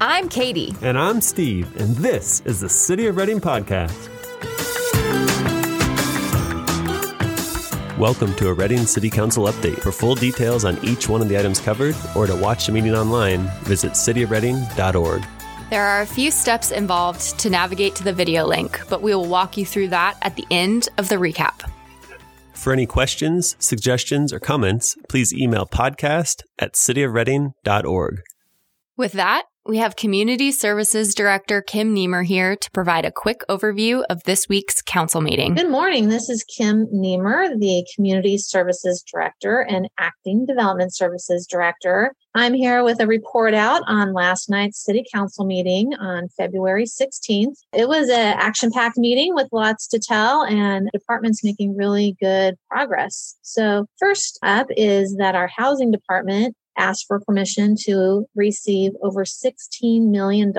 I'm Katie. And I'm Steve, and this is the City of Redding Podcast. Welcome to a Redding City Council update. For full details on each one of the items covered or to watch the meeting online, visit cityofredding.org. There are a few steps involved to navigate to the video link, but we will walk you through that at the end of the recap. For any questions, suggestions, or comments, please email podcast at cityofredding.org. With that, we have Community Services Director Kim Niemer here to provide a quick overview of this week's council meeting. Good morning. This is Kim Niemer, the Community Services Director and Acting Development Services Director. I'm here with a report out on last night's City Council meeting on February 16th. It was an action packed meeting with lots to tell, and departments making really good progress. So, first up is that our housing department asked for permission to receive over $16 million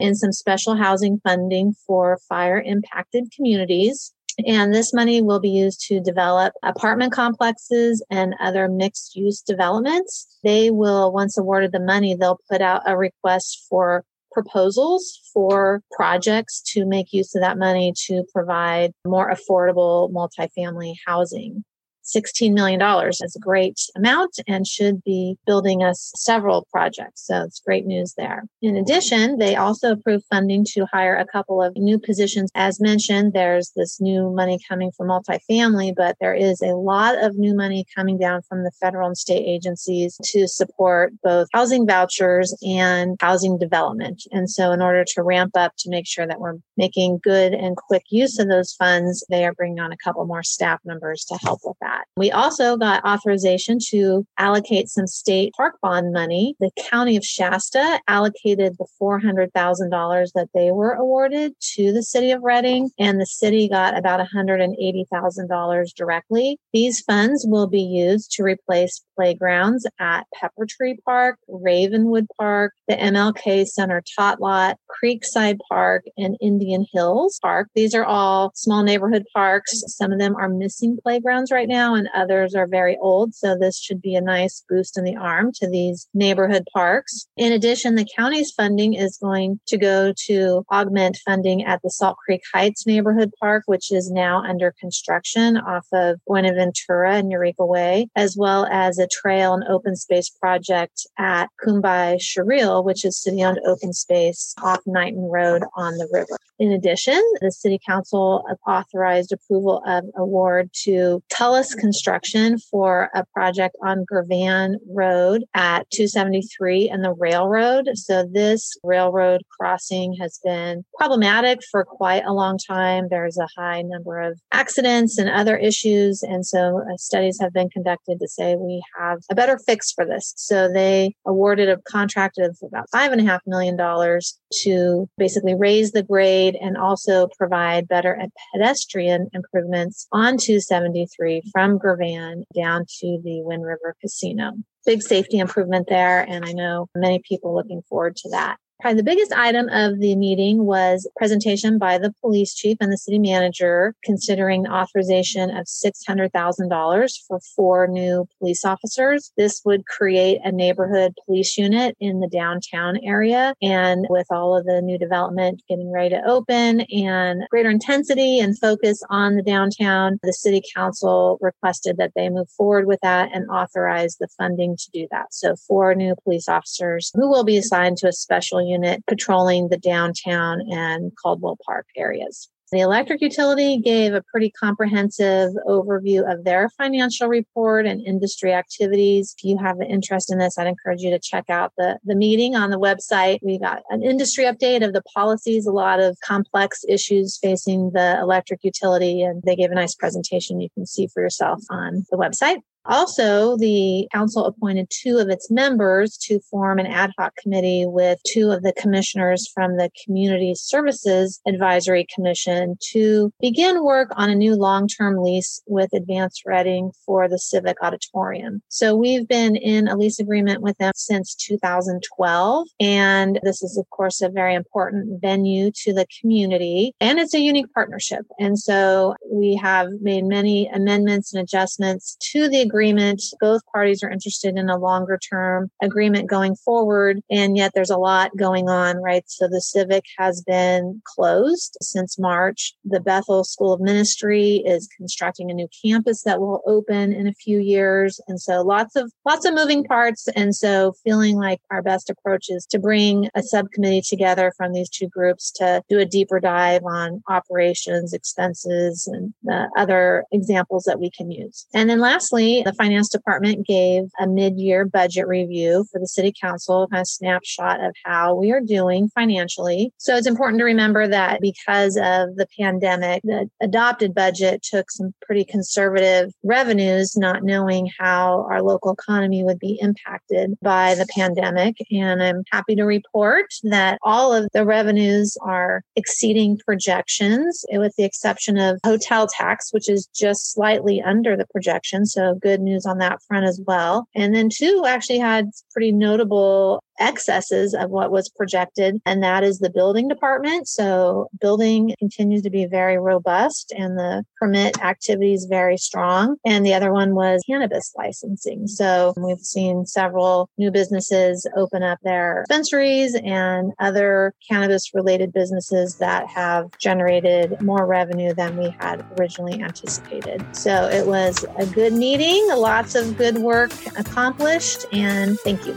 in some special housing funding for fire impacted communities. And this money will be used to develop apartment complexes and other mixed use developments. They will, once awarded the money, they'll put out a request for proposals for projects to make use of that money to provide more affordable multifamily housing. $16 million is a great amount and should be building us several projects. So it's great news there. In addition, they also approved funding to hire a couple of new positions. As mentioned, there's this new money coming from multifamily, but there is a lot of new money coming down from the federal and state agencies to support both housing vouchers and housing development. And so in order to ramp up to make sure that we're making good and quick use of those funds, they are bringing on a couple more staff members to help with that that. We also got authorization to allocate some state park bond money. The county of Shasta allocated the $400,000 that they were awarded to the city of Redding, and the city got about $180,000 directly. These funds will be used to replace playgrounds at Pepper Tree Park, Ravenwood Park, the MLK Center Tot Lot, Creekside Park, and Indian Hills Park. These are all small neighborhood parks. Some of them are missing playgrounds right now now and others are very old. So this should be a nice boost in the arm to these neighborhood parks. In addition, the county's funding is going to go to augment funding at the Salt Creek Heights neighborhood park, which is now under construction off of Buenaventura and Eureka Way, as well as a trail and open space project at Kumbai Sherrill, which is city owned open space off Knighton Road on the river. In addition, the city council authorized approval of award to Tullis construction for a project on Girvan Road at 273 and the railroad. So this railroad crossing has been problematic for quite a long time. There's a high number of accidents and other issues. And so uh, studies have been conducted to say we have a better fix for this. So they awarded a contract of about five and a half million dollars to basically raise the grade and also provide better pedestrian improvements on 273 from Girvan down to the Win-River Casino. Big safety improvement there, and I know many people looking forward to that. Probably the biggest item of the meeting was presentation by the police chief and the city manager considering authorization of $600,000 for four new police officers. This would create a neighborhood police unit in the downtown area. And with all of the new development getting ready to open and greater intensity and focus on the downtown, the city council requested that they move forward with that and authorize the funding to do that. So four new police officers who will be assigned to a special unit patrolling the downtown and Caldwell Park areas. The electric utility gave a pretty comprehensive overview of their financial report and industry activities. If you have an interest in this, I'd encourage you to check out the, the meeting on the website. We got an industry update of the policies, a lot of complex issues facing the electric utility, and they gave a nice presentation you can see for yourself on the website. Also, the council appointed two of its members to form an ad hoc committee with two of the commissioners from the Community Services Advisory Commission to begin work on a new long term lease with Advanced Redding for the Civic Auditorium. So we've been in a lease agreement with them since 2012. And this is, of course, a very important venue to the community. And it's a unique partnership. And so we have made many amendments and adjustments to the agreement. Both parties are interested in a longer term agreement going forward. And yet there's a lot going on, right? So the Civic has been closed since March. The Bethel School of Ministry is constructing a new campus that will open in a few years. And so lots of, lots of moving parts. And so feeling like our best approach is to bring a subcommittee together from these two groups to do a deeper dive on operations, expenses, and the other examples that we can use. And then lastly, the finance department gave a mid-year budget review for the city council, kind of snapshot of how we are doing financially. So it's important to remember that because of the pandemic, the adopted budget took some pretty conservative revenues, not knowing how our local economy would be impacted by the pandemic. And I'm happy to report that all of the revenues are exceeding projections, with the exception of hotel tax, which is just slightly under the projection. So good news on that front as well. And then two actually had pretty notable excesses of what was projected, and that is the building department. So, building continues to be very robust, and the permit activity is very strong. And the other one was cannabis licensing. So, we've seen several new businesses open up their dispensaries and other cannabis related businesses that have generated more revenue than we had originally anticipated. So, it was a good meeting, lots of good work accomplished, and thank you.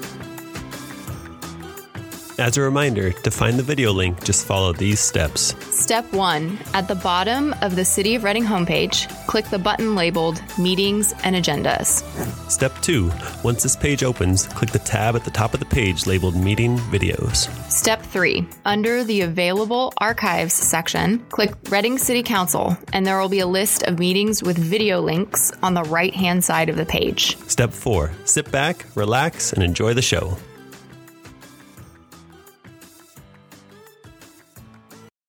As a reminder, to find the video link, just follow these steps. Step one at the bottom of the City of Redding homepage, click the button labeled Meetings and Agendas. Step two once this page opens, click the tab at the top of the page labeled Meeting Videos. Step three under the Available Archives section, click Redding City Council, and there will be a list of meetings with video links on the right hand side of the page. Step four sit back, relax, and enjoy the show.